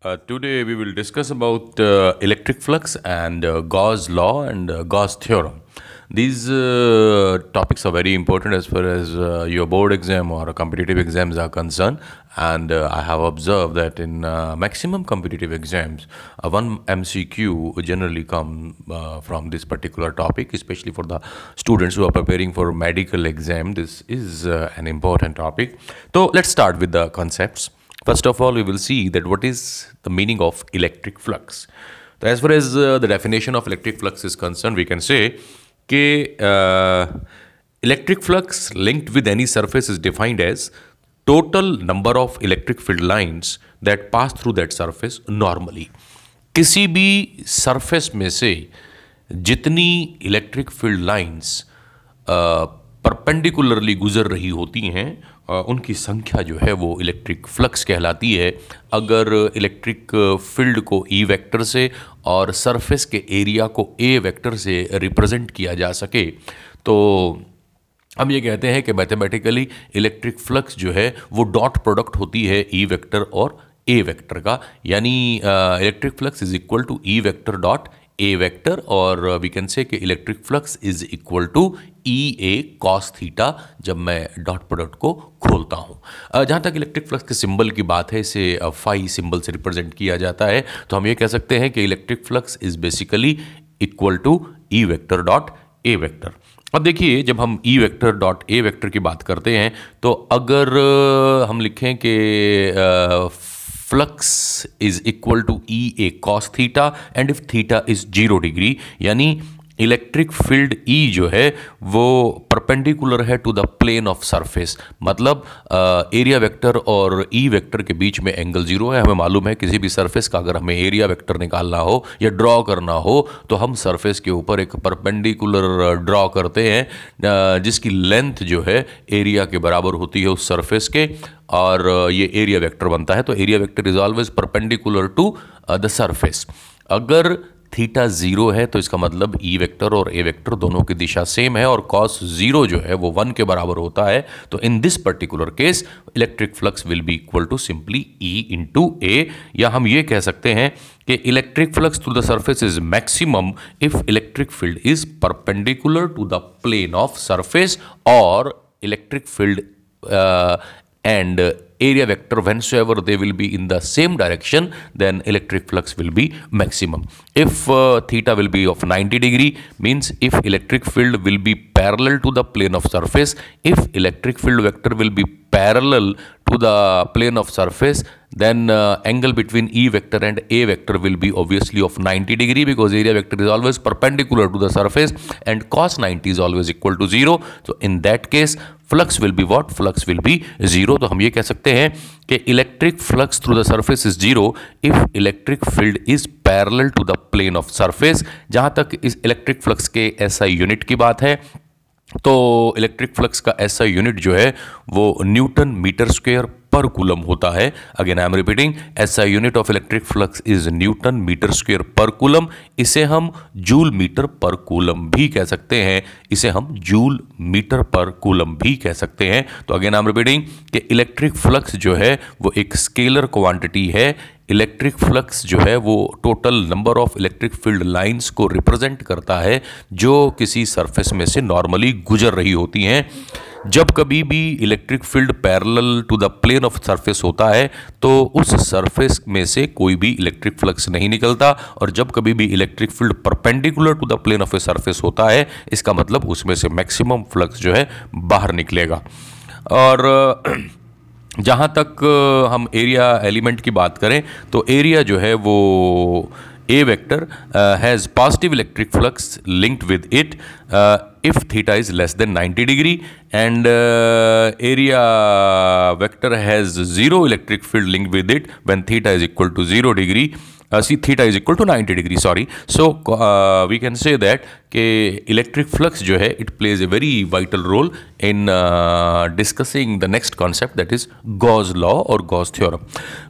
Uh, today we will discuss about uh, electric flux and uh, Gauss law and uh, Gauss theorem. These uh, topics are very important as far as uh, your board exam or competitive exams are concerned. And I have observed that in maximum competitive exams, one MCQ generally come from this particular topic, especially for the students who are preparing for medical exam. This is an important topic. So let's start with the concepts. First of all, we will see that what is the meaning of electric flux. So as far as uh, the definition of electric flux is concerned, we can say that uh, electric flux linked with any surface is defined as total number of electric field lines that pass through that surface normally. किसी भी surface में से जितनी electric field lines perpendicularly गुजर रही होती हैं अ, उनकी संख्या जो है वो इलेक्ट्रिक फ्लक्स कहलाती है। अगर इलेक्ट्रिक फ़ील्ड को ई वेक्टर से और सरफेस के एरिया को ए वेक्टर से रिप्रेजेंट किया जा सके तो हम ये कहते हैं कि मैथमेटिकली इलेक्ट्रिक फ्लक्स जो है वो डॉट प्रोडक्ट होती है ई वेक्टर और ए वेक्टर का। यानी electric flux is equal to E vector dot A vector और वी कैन से कि electric flux is equal to E A cos theta जब मैं डॉट प्रोडक्ट को खोलता हूँ। जहाँ तक इलेक्ट्रिक फ्लक्स के सिंबल की बात है, इसे फाई सिंबल से रिप्रेजेंट किया जाता है तो हम ये कह सकते हैं कि electric flux is basically equal to E vector dot A vector अब देखिए, जब हम E vector dot A vector की बात करते हैं तो अगर हम लिखें कि flux is equal to E A cos theta and if theta is zero degree यानी इलेक्ट्रिक फ़ील्ड ई जो है, वो परपेंडिकुलर है to the plane of surface मतलब एरिया वेक्टर और ई e वेक्टर के बीच में एंगल ज़ीरो है। हमें मालूम है किसी भी सरफेस का अगर हमें एरिया वेक्टर निकालना हो या ड्रॉ करना हो तो हम सरफेस के ऊपर एक परपेंडिकुलर ड्रॉ करते हैं जिसकी लेंथ जो है एरिया के बराबर होती है उस सरफेस के, और ये एरिया वेक्टर बनता है। तो area vector is always perpendicular to the surface अगर थीटा ज़ीरो है तो इसका मतलब ई वेक्टर और ए वेक्टर दोनों की दिशा सेम है और कॉस ज़ीरो जो है, वो वन के बराबर होता है। तो in this particular case electric flux will be equal to simply E into A या हम ये कह सकते हैं कि electric flux to the surface is maximum if electric field is perpendicular to the plane of surface और electric field and uh, area vector whensoever they will be in the same direction then electric flux will be maximum. If uh, theta will be of 90 degree means if electric field will be parallel to the plane of surface if electric field vector will be parallel to the plane of surface then uh, angle between e vector and a vector will be obviously of 90 degree because area vector is always perpendicular to the surface and cos 90 is always equal to 0 so in that case flux will be what flux will be 0 तो हम ये कह सकते हैं कि electric flux through the surface is zero if electric field is parallel to the plane of surface जहाँ तक इस इलेक्ट्रिक फ्लक्स के एसआई यूनिट की बात है तो इलेक्ट्रिक फ्लक्स का ऐसा यूनिट जो है, वो newton metre square per coulomb होता है। अगेन आई एम रिपीटिंग ऐसा unit of electric flux is newton metre square per coulomb इसे हम जूल मीटर पर कूलम भी कह सकते हैं। इसे हम जूल मीटर पर कूलम भी कह सकते हैं। तो अगेन आई एम रिपीटिंग कि इलेक्ट्रिक फ्लक्स जो है, वो एक स्केलर क्वांटिटी है। इलेक्ट्रिक फ्लक्स जो है वो total number of electric field lines को रिप्रेजेंट करता है, जो किसी सरफेस में से नॉर्मली गुजर रही होती हैं। जब कभी भी electric field parallel to the plane of surface होता है तो उस सरफेस में से कोई भी इलेक्ट्रिक फ्लक्स नहीं निकलता, और जब कभी भी electric field perpendicular to the plane of a surface होता है, इसका मतलब उसमें से मैक्सिमम फ्लक्स जो है बाहर निकलेगा। और जहाँ तक हम एरिया एलिमेंट की बात करें तो एरिया जो है वो A vector has positive electric flux linked with it if theta is less than 90 degree and area vector has zero electric field link with it when theta is equal to zero degree see theta is equal to ninety degree sorry so we can say that के electric flux जो है it plays a very vital role in discussing the next concept that is Gauss law और Gauss theorem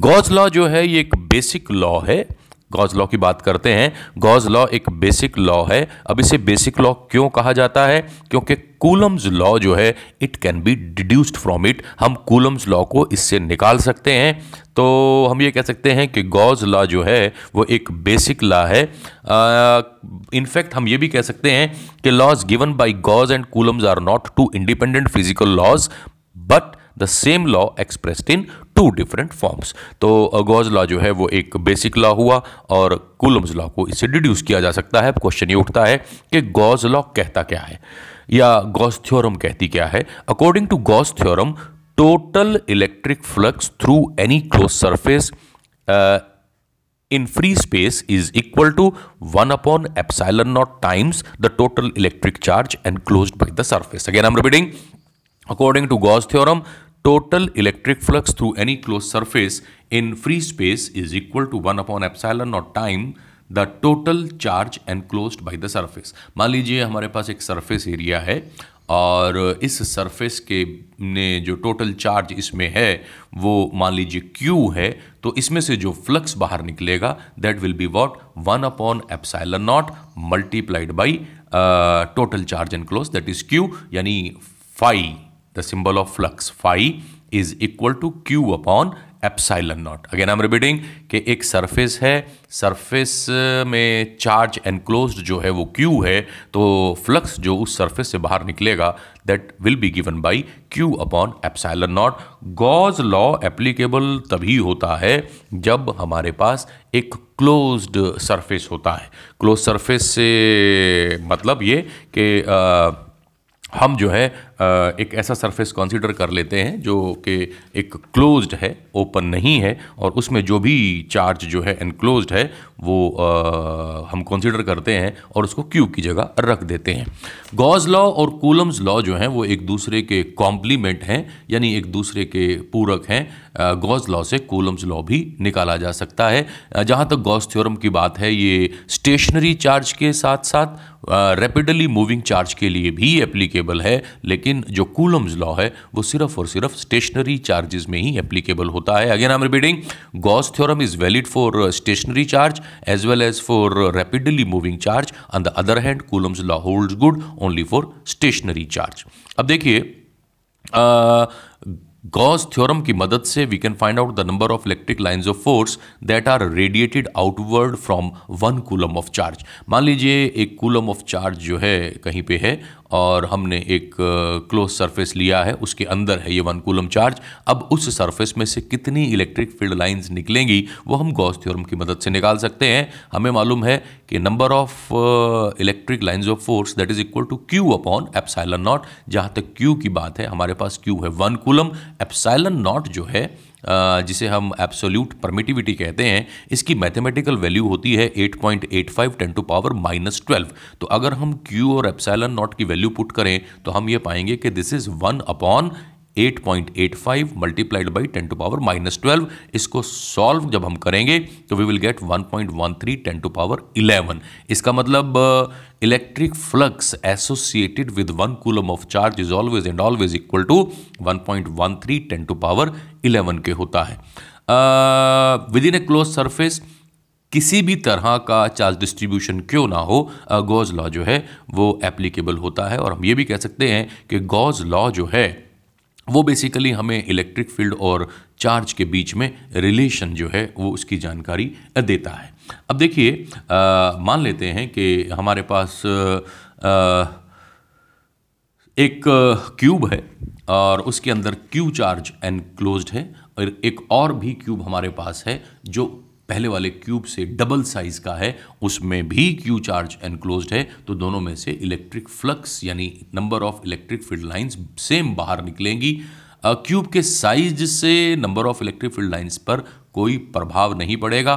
Gauss law जो है ये एक basic law है Gauss law की बात करते हैं। गॉज लॉ एक बेसिक लॉ है। अब इसे बेसिक लॉ क्यों कहा जाता है? क्योंकि कूलम्स लॉ जो है, it can be deduced from it. हम कूलम्स लॉ को इससे निकाल सकते हैं। तो हम ये कह सकते हैं कि गॉज लॉ जो है, वो एक बेसिक लॉ है। इनफैक्ट हम ये भी कह सकते हैं कि laws given by Gauss and Coulomb's are not two independent physical laws, but the same law expressed in two different forms तो uh, अगोज लॉ जो है, वो एक बेसिक लॉ हुआ और कुलम्स लॉ को इससे डिड्यूस किया जा सकता है। क्वेश्चन ये उठता है कि गॉज लॉ कहता क्या है? या गॉस थ्योरम कहती क्या है? According to Gauss theorem total electric flux through any close surface in free space is equal to one upon epsilon naught times the total electric charge enclosed by the surface again I'm repeating according to Gauss theorem total electric flux through any closed surface in free space is equal to 1 upon epsilon naught time the total charge enclosed by the surface मान लीजिए हमारे पास एक surface area है और इस surface के ने जो टोटल चार्ज इसमें है, वो मान लीजिए क्यू है तो इसमें से जो फ्लक्स बाहर निकलेगा that will be what one upon epsilon naught multiplied by total charge enclose that is Q यानी phi the symbol of flux phi is equal to Q upon epsilon naught again I repeating कि एक surface है surface में charge enclose जो है वो Q है तो फ्लक्स जो उस सरफेस से बाहर निकलेगा that will be given by Q upon epsilon naught Gauss law applicable तभी होता है जब हमारे पास एक क्लोज्ड सरफेस होता है। क्लोज सरफेस से मतलब ये कि हम जो है एक ऐसा सरफेस कंसीडर कर लेते हैं जो कि एक क्लोज्ड है ओपन नहीं है और उसमें जो भी चार्ज जो है एनक्लोज्ड है वो आ, हम कंसीडर करते हैं और उसको क्यू की जगह रख देते हैं। गॉज लॉ और कूलम्स लॉ जो हैं वो एक दूसरे के कॉम्प्लीमेंट हैं यानी एक दूसरे के पूरक हैं। गॉज लॉ से कूलम्स लॉ भी निकाला जा सकता है। जहाँ तक गॉज थ्योरम की बात है ये स्टेशनरी चार्ज के साथ साथ रैपिडली मूविंग चार्ज के लिए भी एप्लीकेबल है लेकिन जो कूलम्स लॉ है, वो सिर्फ़ और सिर्फ़ स्टेशनरी चार्जेस में ही एप्लीकेबल होता है। Again I am repeating Gauss theorem is valid for stationary charge as well as for rapidly moving charge on the other hand Coulomb's law hold good only for stationary charge अब देखिए Gauss theorem की मदद से we can find out the number of electric lines of force that are radiated outward from one coulomb of charge मान लीजिए, एक coulomb of charge जो है कहीं पे है और हमने एक क्लोज सरफेस लिया है, उसके अंदर है ये वन कूलम चार्ज अब उस सरफेस में से कितनी इलेक्ट्रिक फ़ील्ड लाइंस निकलेंगी, वो हम गॉस थ्योरम की मदद से निकाल सकते हैं। हमें मालूम है कि number of electric lines of force that is equal to Q upon epsilon naught जहाँ तक क्यू की बात है, हमारे पास क्यू है वन कूलम एप्साइलन नॉट जो है जिसे हम एब्सोल्यूट परमिटिविटी कहते हैं, इसकी मैथमेटिकल वैल्यू होती है 8.85 point eight five ten to power minus twelve तो अगर हम क्यू और एप्सैलन नॉट की वैल्यू पुट करें तो हम ये पाएँगे कि this is one upon 8.85 multiplied by ten to power minus twelve इसको सॉल्व जब हम करेंगे तो we will get 1.13 ten to power 11 इसका मतलब electric flux associated with one coulomb of charge is always and always equal to 1.13 ten to power 11 के होता है. Within a close surface किसी भी तरह का चार्ज डिस्ट्रीब्यूशन क्यों ना हो गॉज लॉ जो है, वो एप्लीकेबल होता है. और हम ये भी कह सकते हैं कि गॉज लॉ जो है वो बेसिकली हमें इलेक्ट्रिक फ़ील्ड और चार्ज के बीच में रिलेशन जो है वो उसकी जानकारी देता है। अब देखिए मान लेते हैं कि हमारे पास आ, एक क्यूब है और उसके अंदर क्यू चार्ज एनक्लोज्ड है और एक और भी क्यूब हमारे पास है जो पहले वाले क्यूब से डबल साइज़ का है, उसमें भी क्यू चार्ज एनक्लोज है तो दोनों में से इलेक्ट्रिक फ्लक्स यानी number of electric field lines same बाहर निकलेंगी। क्यूब के साइज़ से number of electric field lines पर कोई प्रभाव नहीं पड़ेगा।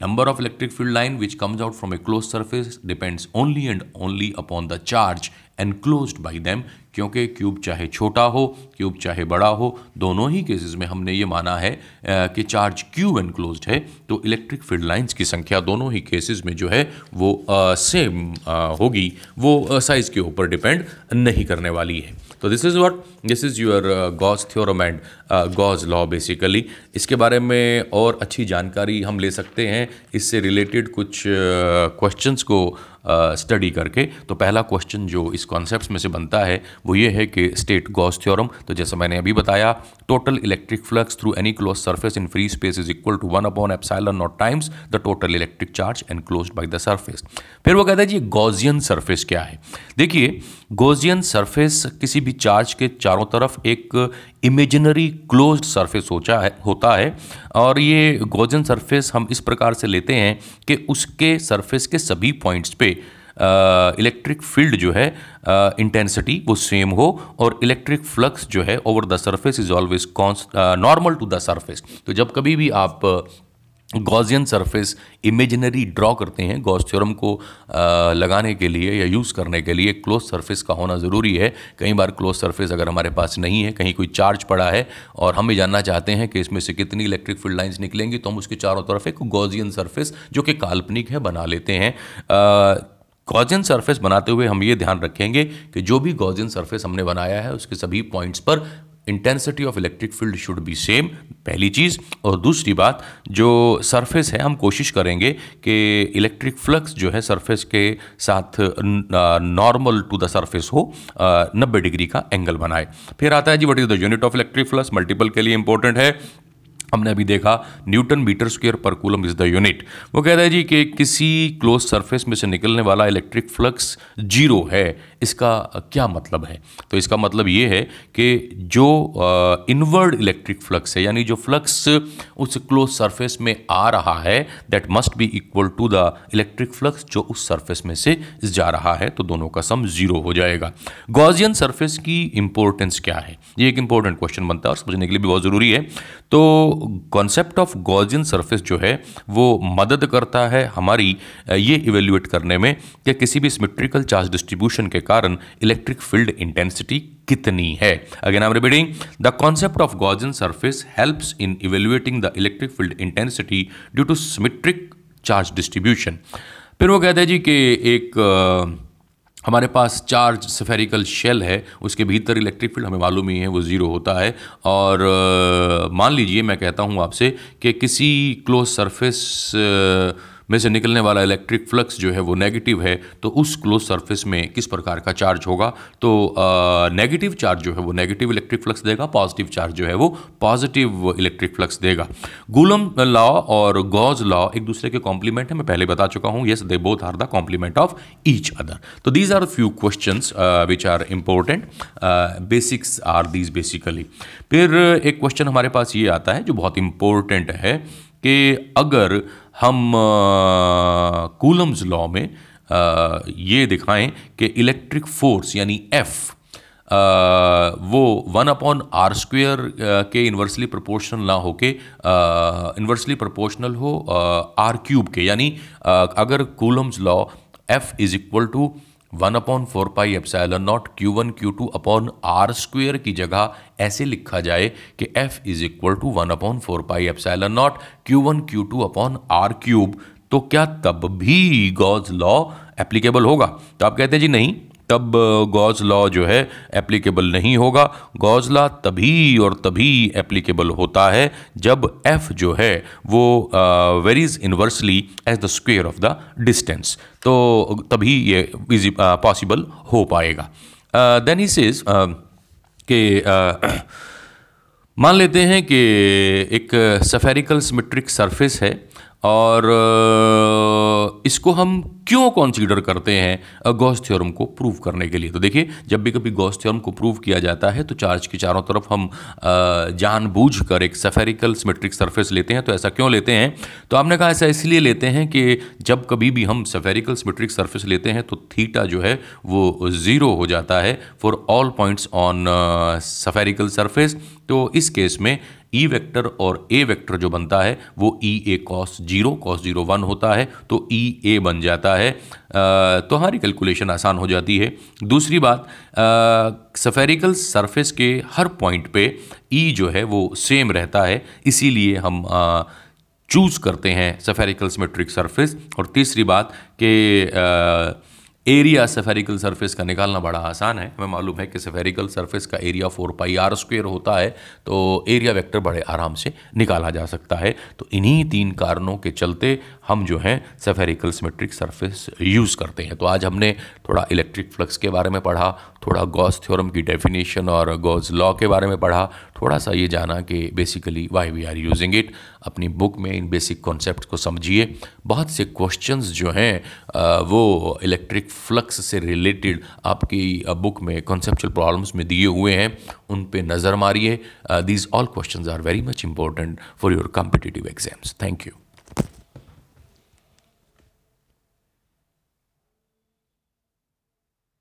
Number of electric field line which comes out from a close surface depends only and only upon the charge enclose by them क्योंकि क्यूब चाहे छोटा हो क्यूब चाहे बड़ा हो दोनों ही केसेस में हमने ये माना है कि चार्ज क्यूब एनक्लोज है तो इलेक्ट्रिक फ़ील्ड लाइंस की संख्या दोनों ही केसेस में जो है वो सेम होगी वो साइज़ के ऊपर डिपेंड नहीं करने वाली है। तो this is what this is your Gauss theorem and Gauss law basically इसके बारे में और अच्छी जानकारी हम ले सकते हैं इससे रिलेटेड कुछ क्वेश्चंस uh, को स्टडी करके। तो पहला क्वेश्चन जो इस कॉन्सेप्ट में से बनता है, वो ये है कि स्टेट गॉस थ्योरम तो जैसा मैंने अभी बताया total electric flux through any close surface in free space is equal to one upon epsilon naught times the total electric charge enclose by the surface फिर वो कहता है जी गॉजियन सरफेस क्या है? देखिए गोजियन सरफेस किसी भी चार्ज के चारों तरफ़ एक इमेजिनरी क्लोज सरफेस होता है होता है। और ये गोजन सरफेस हम इस प्रकार से लेते हैं कि उसके सरफेस के सभी पॉइंट्स पे इलेक्ट्रिक uh, फ़ील्ड जो है इंटेंसिटी uh, वो सेम हो और इलेक्ट्रिक फ्लक्स जो है over the surface is always cons normal to the surface तो जब कभी भी आप गॉजियन सरफेस इमेजिनरी ड्रॉ करते हैं गॉस थ्योरम को आ, लगाने के लिए या यूज़ करने के लिए क्लोज सरफेस का होना ज़रूरी है। कई बार क्लोज सरफेस अगर हमारे पास नहीं है कहीं कोई चार्ज पड़ा है और हम ये जानना चाहते हैं कि इसमें से कितनी इलेक्ट्रिक फ़ील्ड लाइंस निकलेंगी तो हम उसके चारों तरफ़ एक गॉजियन सरफेस जो कि काल्पनिक है बना लेते हैं। गॉजियन सरफेस बनाते हुए हम ये ध्यान रखेंगे कि जो भी गॉजियन सरफेस हमने बनाया है उसके सभी पॉइंट्स पर intensity of electric field should be same पहली चीज़। और दूसरी बात, जो सरफेस है, हम कोशिश करेंगे कि इलेक्ट्रिक फ्लक्स जो है सरफेस के साथ नॉर्मल टू द सरफेस हो नब्बे डिग्री का एंगल बनाए। फिर आता है जी what is the unit of electric flux multiple के लिए इंपॉर्टेंट है। हमने अभी देखा, newton metre square per coulomb is the unit वो कहता है जी कि किसी क्लोज सरफेस में से निकलने वाला इलेक्ट्रिक फ्लक्स ज़ीरो है। इसका क्या मतलब है? तो इसका मतलब ये है कि जो इनवर्ड इलेक्ट्रिक फ्लक्स है, यानी जो फ्लक्स उस क्लोज सरफेस में आ रहा है that must be equal to the electric flux जो उस सरफेस में से जा रहा है तो दोनों का सम ज़ीरो हो जाएगा। गॉजियन सरफेस की इंपॉर्टेंस क्या है? ये एक इंपॉर्टेंट क्वेश्चन बनता है और समझने के लिए भी बहुत ज़रूरी है। तो कॉन्सेप्ट ऑफ़ गॉजियन सरफेस जो है, वो मदद करता है हमारी ये इवेल्युएट करने में कि किसी भी सिमेट्रिकल चार्ज डिस्ट्रीब्यूशन के कारण इलेक्ट्रिक फ़ील्ड इंटेंसिटी कितनी है? Again I am repeating the concept of Gaussian surface helps in evaluating the electric field intensity due to symmetric charge distribution फिर वो कहते हैं जी कि एक हमारे पास चार्ज सफेरिकल शेल है, उसके भीतर इलेक्ट्रिक फ़ील्ड हमें मालूम ही है, वो ज़ीरो होता है। और मान लीजिए, मैं कहता हूँ आपसे कि किसी क्लोज सरफेस में से निकलने वाला इलेक्ट्रिक फ्लक्स जो है वो नेगेटिव है तो उस क्लोज सरफेस में किस प्रकार का चार्ज होगा? तो नेगेटिव चार्ज जो है वो नेगेटिव इलेक्ट्रिक फ्लक्स देगा पॉजिटिव चार्ज जो है वो पॉजिटिव इलेक्ट्रिक फ्लक्स देगा। गुलम लॉ और गॉज लॉ एक दूसरे के कॉम्प्लीमेंट है, मैं पहले बता चुका हूँ yes they both are the complement of each other तो these are few question which are important basics are these basically फिर एक क्वेश्चन हमारे पास ये आता है, जो बहुत इंपॉर्टेंट है, कि अगर हम कूलम्स लॉ में आ, ये दिखाएँ कि इलेक्ट्रिक फोर्स यानी एफ़ वो वन अपॉन आर स्क्वेयर के इन्वर्सली प्रोपोर्शनल ना हो के इन्वर्सली प्रोपोर्शनल हो आर क्यूब के। यानी अगर Coulomb's law F is equal to one upon four pi epsilon naught Q one Q two upon R square की जगह ऐसे लिखा जाए कि F is equal to one upon four pi epsilon naught Q one Q two upon R cube तो क्या तब भी गॉज लॉ एप्लीकेबल होगा? तो आप कहते हैं, जी नहीं तब गॉज लॉ जो है एप्लीकेबल नहीं होगा। गॉज लॉ तभी और तभी एप्लीकेबल होता है जब एफ़ जो है वो varies inversely as the square of the distance तो तभी ये इजी पॉसिबल हो पाएगा। देन ही सेज के मान लेते हैं कि एक सफेरिकल सिमेट्रिक सरफेस है। और इसको हम क्यों कॉन्सिडर करते हैं गॉस थ्योरम को प्रूव करने के लिए? तो देखिए, जब भी कभी गॉस थ्योरम को प्रूव किया जाता है तो चार्ज के चारों तरफ़ हम जानबूझकर एक सफेरिकल सिमेट्रिक सरफेस लेते हैं। तो ऐसा क्यों लेते हैं? तो आपने कहा ऐसा इसलिए लेते हैं कि जब कभी भी हम सफेरिकल सिमेट्रिक सरफेस लेते हैं तो थीटा जो है, वो ज़ीरो हो जाता है for all points on spherical surface तो इस केस में ई वेक्टर और ए वेक्टर जो बनता है, वो E A cos zero cos zero one होता है तो ई ए बन जाता है। तो हमारी कैलकुलेशन आसान हो जाती है। दूसरी बात सफेरिकल सरफेस के हर पॉइंट पे ई जो है, वो सेम रहता है। इसीलिए हम चूज़ करते हैं सफेरिकल सिमेट्रिक सरफेस और तीसरी बात कि एरिया सेफेरिकल सरफेस का निकालना बड़ा आसान है। हमें मालूम है कि सेफेरिकल सरफेस का area four pi R square होता है तो एरिया वेक्टर बड़े आराम से निकाला जा सकता है। तो इन्हीं तीन कारणों के चलते हम जो हैं सेफेरिकल सिमेट्रिक सरफेस यूज़ करते हैं। तो आज हमने थोड़ा इलेक्ट्रिक फ्लक्स के बारे में पढ़ा, थोड़ा गॉस थ्योरम की डेफिनेशन और गॉज लॉ के बारे में पढ़ा, थोड़ा सा ये जाना कि basically why we are using it अपनी बुक में इन बेसिक कॉन्सेप्ट को समझिए। बहुत से क्वेश्चंस जो हैं वो इलेक्ट्रिक फ्लक्स से रिलेटेड आपकी बुक में कॉन्सेप्चुअल प्रॉब्लम्स में दिए हुए हैं, उन पे नज़र मारिए। These all questions are very much important for your competitive exams thank you